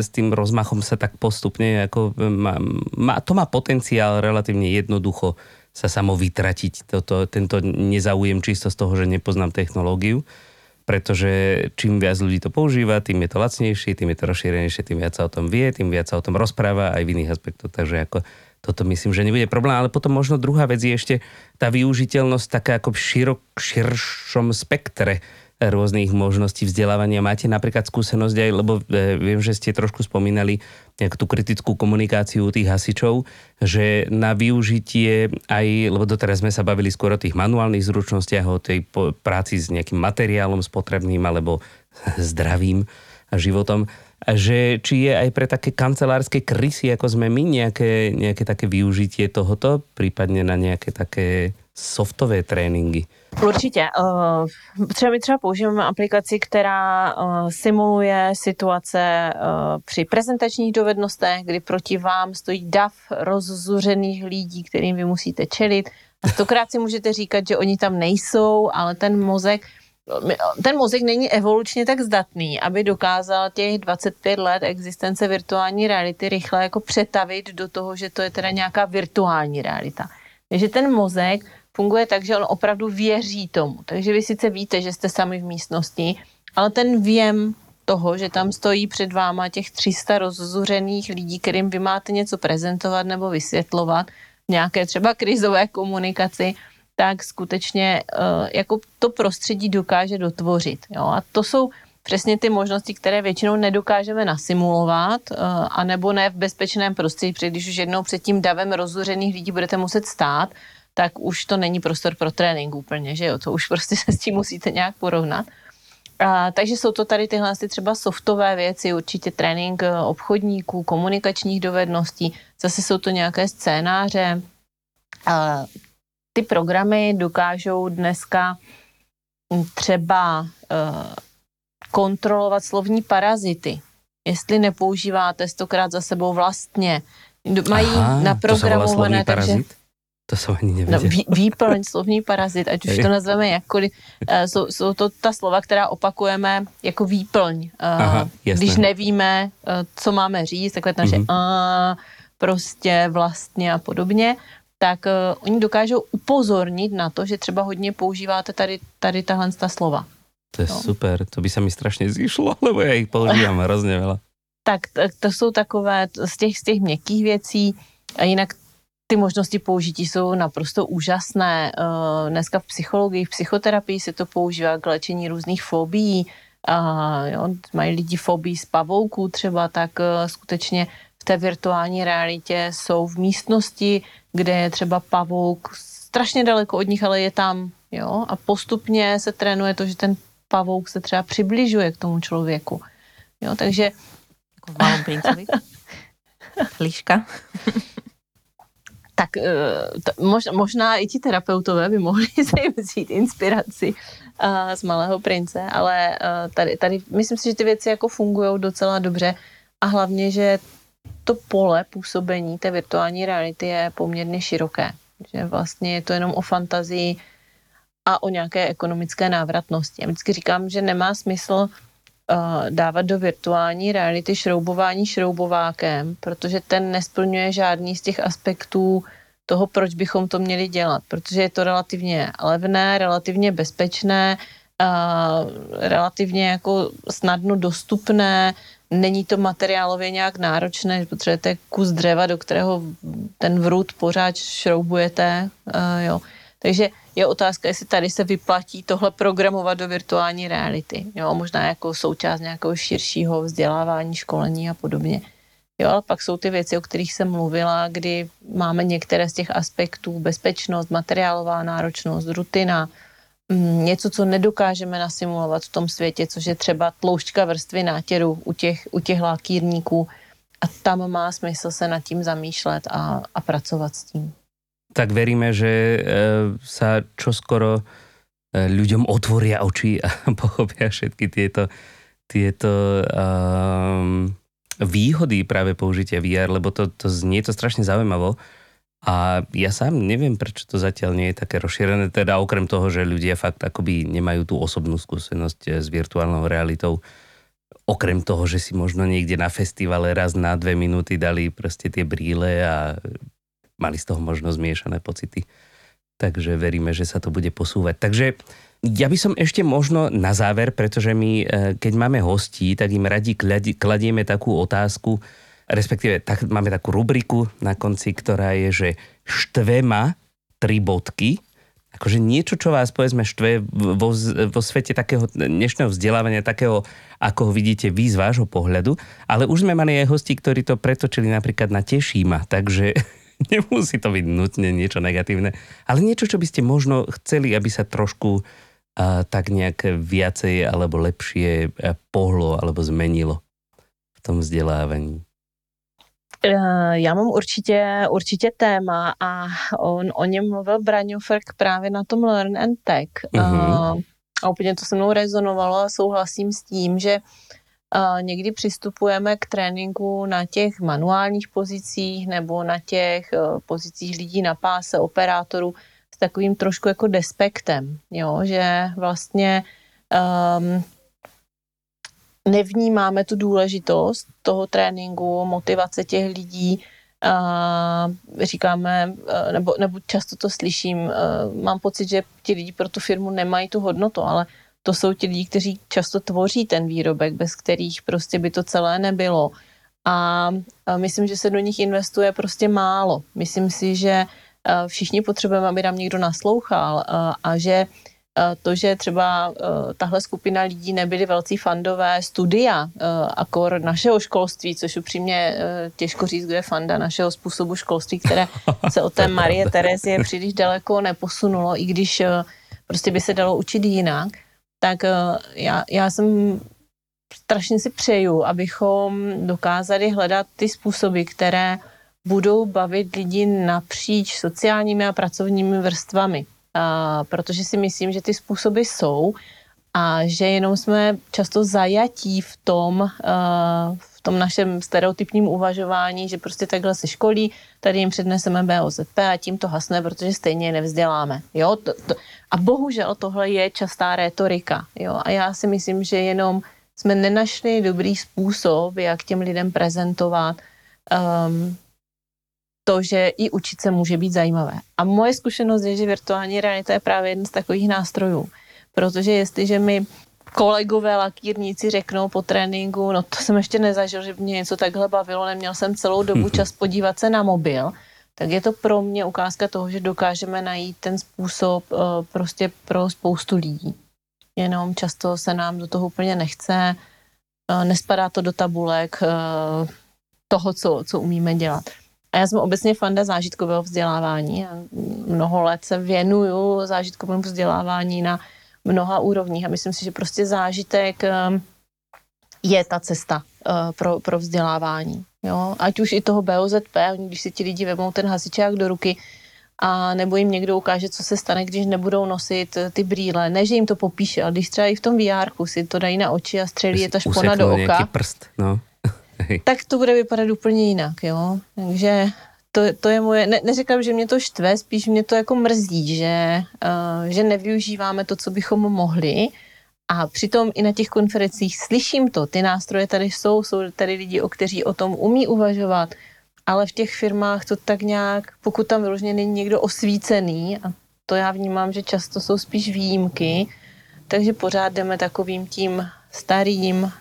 s tým rozmachom sa tak postupne, ako má, má, to má potenciál relatívne jednoducho sa samo vytratiť, toto, tento nezaujem čisto z toho, že nepoznám technológiu pretože čím viac ľudí to používa, tým je to lacnejšie, tým je to rozšírenejšie, tým viac sa o tom vie, tým viac sa o tom rozpráva aj v iných aspektoch. Takže ako toto myslím, že nebude problém. Ale potom možno druhá vec je ešte tá využiteľnosť taká ako v širok, širšom spektre rôznych možností vzdelávania. Máte napríklad skúsenosť aj, lebo e, viem, že ste trošku spomínali nejak tú kritickú komunikáciu tých hasičov, že na využitie aj, lebo doteraz sme sa bavili skôr o tých manuálnych zručnostiach, o tej práci s nejakým materiálom spotrebným alebo *laughs* zdravým životom, že či je aj pre také kancelárske krysy, ako sme my, nejaké, nejaké také využitie tohoto, prípadne na nejaké také softové tréninky. Určitě. Eh, třeba my třeba používáme aplikaci, která eh, simuluje situace eh, při prezentačních dovednostech, kdy proti vám stojí dav rozzuřených lidí, kterým vy musíte čelit. A stokrát si můžete říkat, že oni tam nejsou, ale ten mozek ten mozek není evolučně tak zdatný, aby dokázal těch 25 let existence virtuální reality rychle jako přetavit do toho, že to je teda nějaká virtuální realita. Takže ten mozek funguje tak, že on opravdu věří tomu. Takže vy sice víte, že jste sami v místnosti, ale ten věm toho, že tam stojí před váma těch 300 rozzuřených lidí, kterým vy máte něco prezentovat nebo vysvětlovat, nějaké třeba krizové komunikaci, tak skutečně uh, jako to prostředí dokáže dotvořit. Jo? A to jsou přesně ty možnosti, které většinou nedokážeme nasimulovat, uh, anebo ne v bezpečném prostředí, protože když už jednou před tím davem rozuřených lidí budete muset stát, tak už to není prostor pro trénink úplně, že jo, to už prostě *laughs* se s tím musíte nějak porovnat. A, takže jsou to tady tyhle třeba softové věci, určitě trénink eh, obchodníků, komunikačních dovedností, zase jsou to nějaké scénáře. A, ty programy dokážou dneska třeba uh, kontrolovat slovní parazity. Jestli nepoužíváte stokrát za sebou vlastně, mají Aha, naprogramované, takže... To jsem ani nevěděl. No, vý, výplň, slovní parazit, ať už to nazveme jakkoliv. Uh, jsou, jsou to ta slova, která opakujeme jako výplň. Uh, Aha, když nevíme, co máme říct, takové naše mm-hmm. uh, prostě vlastně a podobně, tak uh, oni dokážou upozornit na to, že třeba hodně používáte tady, tady tahle ta slova. To je no. super, to by se mi strašně zišlo, *laughs* lebo já jich používám hrozně veľa. Tak, tak to jsou takové z těch, z těch měkkých věcí. A jinak ty možnosti použití jsou naprosto úžasné. Eh, dneska v psychologii, v psychoterapii se to používá k léčení různých fobií. A jo, mají lidi fobii z pavouků třeba, tak eh, skutečně v té virtuální realitě jsou v místnosti, kde je třeba pavouk strašně daleko od nich, ale je tam. Jo? A postupně se trénuje to, že ten pavouk se třeba přibližuje k tomu člověku. Jo? Takže... Jako v malom princovi. *laughs* Líška. *laughs* tak eh, mož, možná i ti terapeutové by mohli *laughs* se jim vzít inspiraci uh, z Malého prince, ale uh, tady, tady myslím si, že ty věci jako fungují docela dobře a hlavně, že to pole působení té virtuální reality je poměrně široké. Že vlastně je to jenom o fantazii a o nějaké ekonomické návratnosti. Já vždycky říkám, že nemá smysl uh, dávat do virtuální reality šroubování šroubovákem, protože ten nesplňuje žádný z těch aspektů toho, proč bychom to měli dělat, protože je to relativně levné, relativně bezpečné, uh, relativně jako snadno dostupné, není to materiálově nějak náročné, že potřebujete kus dřeva, do kterého ten vrut pořád šroubujete, uh, jo. Takže je otázka, jestli tady se vyplatí tohle programovat do virtuální reality. Jo, možná jako součást nějakého širšího vzdělávání, školení a podobně. Jo, ale pak jsou ty věci, o kterých jsem mluvila, kdy máme některé z těch aspektů, bezpečnost, materiálová náročnost, rutina, něco, co nedokážeme nasimulovat v tom světě, což je třeba tloušťka vrstvy nátěru u těch, u těch lákírníků. A tam má smysl se nad tím zamýšlet a, a pracovat s tím tak veríme, že e, sa čoskoro e, ľuďom otvoria oči a *laughs* pochopia všetky tieto, tieto um, výhody práve použitia VR, lebo to, to znie to strašne zaujímavo. A ja sám neviem, prečo to zatiaľ nie je také rozšírené, teda okrem toho, že ľudia fakt akoby nemajú tú osobnú skúsenosť e, s virtuálnou realitou. Okrem toho, že si možno niekde na festivale raz na dve minúty dali proste tie brýle a mali z toho možno zmiešané pocity. Takže veríme, že sa to bude posúvať. Takže ja by som ešte možno na záver, pretože my, e, keď máme hostí, tak im radi kladieme takú otázku, respektíve tak, máme takú rubriku na konci, ktorá je, že štvema tri bodky, akože niečo, čo vás povedzme štve vo, vo svete takého dnešného vzdelávania, takého, ako ho vidíte vy z vášho pohľadu, ale už sme mali aj hosti, ktorí to pretočili napríklad na Tešíma, takže *laughs* nemusí to byť nutne niečo negatívne, ale niečo, čo by ste možno chceli, aby sa trošku uh, tak nejak viacej alebo lepšie pohlo alebo zmenilo v tom vzdělávání. Já mám určitě, určitě téma a on o něm mluvil Braňofrk právě na tom Learn and Tech. Uh-huh. A úplně to se mnou rezonovalo a souhlasím s tím, že někdy přistupujeme k tréninku na těch manuálních pozicích nebo na těch eh, pozicích lidí na páse, operátorů s takovým trošku jako despektem, jo? že vlastně um, nevnímáme tu důležitost toho tréninku, motivace těch lidí, a říkáme, eh, nebo, nebo často to slyším, eh, mám pocit, že ti lidi pro tu firmu nemají tu hodnotu, ale to jsou ti lidi, kteří často tvoří ten výrobek, bez kterých prostě by to celé nebylo. a myslím, že se do nich investuje prostě málo. Myslím si, že všichni potřebujeme, aby nám někdo naslouchal a že to, že třeba tahle skupina lidí nebyli velcí fandové studia, akor našeho školství, což upřímně těžko říct, kde je fanda našeho způsobu školství, které *laughs* se od té Marie Terezie příliš daleko neposunulo, i když prostě by se dalo učit jinak, tak já, já jsem strašně si přeju, abychom dokázali hledat ty způsoby, které budou bavit lidi napříč sociálními a pracovními vrstvami. Protože si myslím, že ty způsoby jsou a že jenom jsme často zajatí v tom, v tom našem stereotypním uvažování, že prostě takhle se školí, tady jim předneseme BOZP a tím to hasne, protože stejně je nevzděláme. Jo? A bohužel tohle je častá rétorika. Jo? A já si myslím, že jenom jsme nenašli dobrý způsob, jak těm lidem prezentovat um, to, že i učit se může být zajímavé. A moje zkušenost je, že virtuální realita je právě jeden z takových nástrojů. Protože jestliže mi kolegové lakírníci řeknou po tréninku, no to jsem ještě nezažil, že mě něco takhle bavilo, neměl jsem celou dobu čas podívat se na mobil, tak je to pro mě ukázka toho, že dokážeme najít ten způsob uh, prostě pro spoustu lidí jenom často se nám do toho úplně nechce, eh, nespadá to do tabulek eh, toho, co, co umíme dělat. A já jsem obecně fanda zážitkového vzdělávání. Mnoho let se věnuju zážitkovému vzdělávání na mnoha úrovních a myslím si, že prostě zážitek eh, je ta cesta pro, pro vzdělávání. Jo? Ať už i toho BOZP, když si ti lidi vemou ten hasičák do ruky, a nebo jim někdo ukáže, co se stane, když nebudou nosit eh, ty brýle. Ne, že jim to popíše, ale když třeba i v tom VR si to dají na oči a střelí je ta špona do oka, prst, no. Tak to bude vypadat úplně jinak, jo. Takže to, to je moje, ne, neříkám, že mě to štve, spíš mě to jako mrzí, že, uh, že nevyužíváme to, co bychom mohli, a přitom i na těch konferencích slyším to, ty nástroje tady jsou, jsou tady lidi, o kteří o tom umí uvažovat, ale v těch firmách to tak nějak, pokud tam vyloženě není někdo osvícený, a to já vnímám, že často jsou spíš výjimky, takže pořád jdeme takovým tím starým,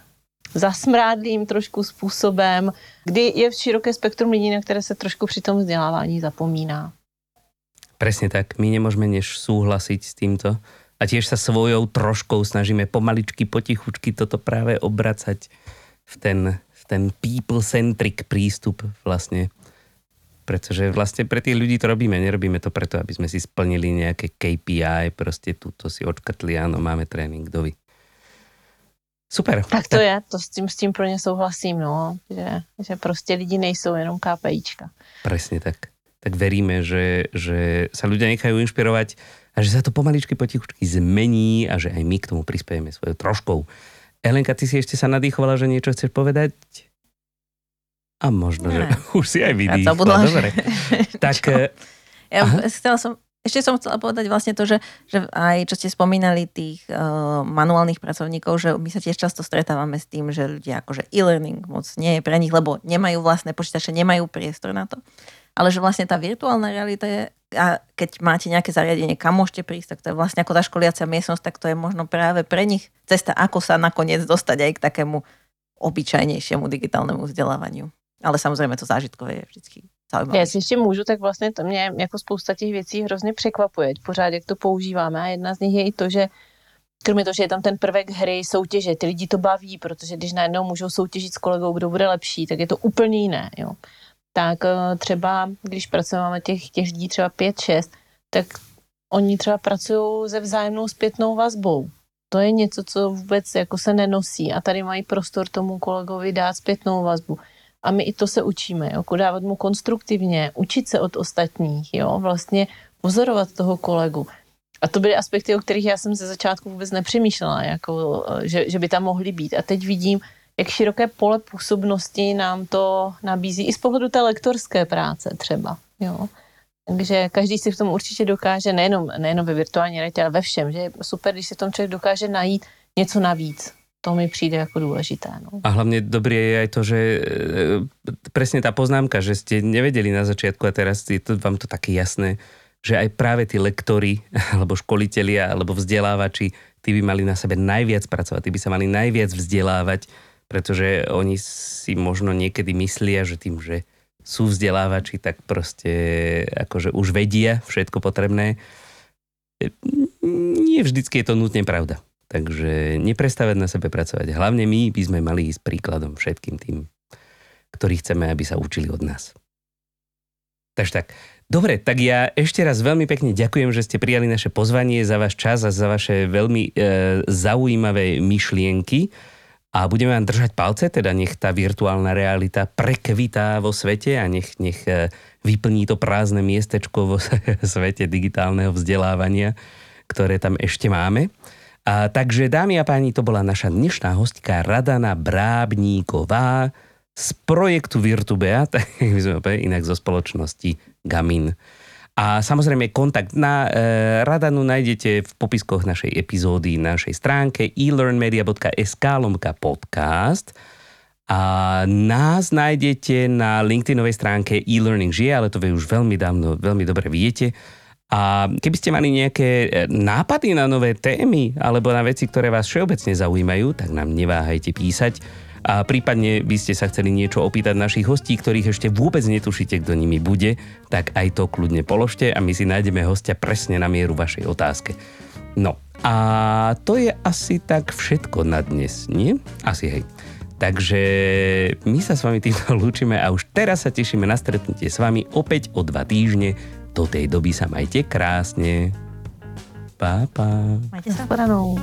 zasmrádlým trošku způsobem, kdy je v široké spektrum lidí, na které se trošku při tom vzdělávání zapomíná. Presne tak. My nemôžeme než súhlasiť s týmto. A tiež sa svojou troškou snažíme pomaličky, potichučky toto práve obracať v ten ten people-centric prístup vlastne. Pretože vlastne pre tých ľudí to robíme. Nerobíme to preto, aby sme si splnili nejaké KPI, proste túto si očkatli, áno, máme trénink, dovi. Super. Tak to je, to s tím, s tím pro ně souhlasím, no, že, že prostě lidi nejsou jenom KPIčka. Presne tak. Tak veríme, že, že sa ľudia nechajú inšpirovať a že sa to pomaličky potichučky zmení a že aj my k tomu prispiejeme svojou troškou. Elenka, ty si ešte sa nadýchovala, že niečo chceš povedať? A možno, ne. že *laughs* už si aj vydýchla. Ja Dobre. *laughs* tak... Ja chcela som, ešte som chcela povedať vlastne to, že, že aj čo ste spomínali tých uh, manuálnych pracovníkov, že my sa tiež často stretávame s tým, že ľudia akože e-learning moc nie je pre nich, lebo nemajú vlastné počítače, nemajú priestor na to. Ale že vlastne tá virtuálna realita je a keď máte nejaké zariadenie, kam môžete prísť, tak to je vlastne ako tá školiacia miestnosť, tak to je možno práve pre nich cesta, ako sa nakoniec dostať aj k takému obyčajnejšiemu digitálnemu vzdelávaniu. Ale samozřejmě to zážitkové je vždycky Já si ještě můžu, tak vlastně to mě jako spousta těch věcí hrozně překvapuje, pořád jak to používáme a jedna z nich je i to, že kromě toho, že je tam ten prvek hry, soutěže, ty lidi to baví, protože když najednou můžou soutěžit s kolegou, kdo bude lepší, tak je to úplně jiné. Jo tak eh, třeba, když pracujeme těch, těch lidí třeba 5-6, tak oni třeba pracují se vzájemnou zpětnou vazbou. To je něco, co vůbec jako se nenosí a tady mají prostor tomu kolegovi dát zpětnou vazbu. A my i to se učíme, jo, dávat mu konstruktivně, učit se od ostatních, jo, vlastně pozorovat toho kolegu. A to byly aspekty, o kterých já jsem ze začátku vůbec nepřemýšlela, jako, že, že by tam mohly být. A teď vidím, jak široké pole působnosti nám to nabízí i z pohledu té lektorské práce třeba. Jo. Takže každý si v tom určitě dokáže, nejenom, nejenom ve virtuální realitě, ale ve všem, že je super, když si v tom člověk dokáže najít něco navíc. To mi přijde jako důležité. No. A hlavně dobré je aj to, že e, presne tá poznámka, že ste nevedeli na začiatku a teraz je to, vám to také jasné, že aj práve tí lektory, *laughs* alebo školitelia, alebo vzdelávači, tí by mali na sebe najviac pracovať, tí by sa mali najviac vzdelávať, pretože oni si možno niekedy myslia, že tým, že sú vzdelávači, tak proste akože už vedia všetko potrebné. Nie vždycky je to nutne pravda. Takže neprestávať na sebe pracovať. Hlavne my by sme mali ísť príkladom všetkým tým, ktorí chceme, aby sa učili od nás. Takže tak. Dobre, tak ja ešte raz veľmi pekne ďakujem, že ste prijali naše pozvanie, za váš čas a za vaše veľmi e, zaujímavé myšlienky a budeme vám držať palce, teda nech tá virtuálna realita prekvitá vo svete a nech, nech e, vyplní to prázdne miestečko vo *laughs* svete digitálneho vzdelávania, ktoré tam ešte máme. A, takže dámy a páni, to bola naša dnešná hostka Radana Brábníková, z projektu Virtubea, *laughs* tak by sme inak zo spoločnosti Gamin. A samozrejme kontakt na e, Radanu nájdete v popiskoch našej epizódy na našej stránke elearnmedia.sk lomka podcast a nás nájdete na LinkedInovej stránke e-learning žije, ale to vy už veľmi dávno, veľmi dobre viete. A keby ste mali nejaké e, nápady na nové témy alebo na veci, ktoré vás všeobecne zaujímajú, tak nám neváhajte písať a prípadne by ste sa chceli niečo opýtať našich hostí, ktorých ešte vôbec netušíte, kto nimi bude, tak aj to kľudne položte a my si nájdeme hostia presne na mieru vašej otázke. No a to je asi tak všetko na dnes, nie? Asi hej. Takže my sa s vami týmto lúčime a už teraz sa tešíme na stretnutie s vami opäť o dva týždne. Do tej doby sa majte krásne. Pa, pa. Majte sa. Podanou.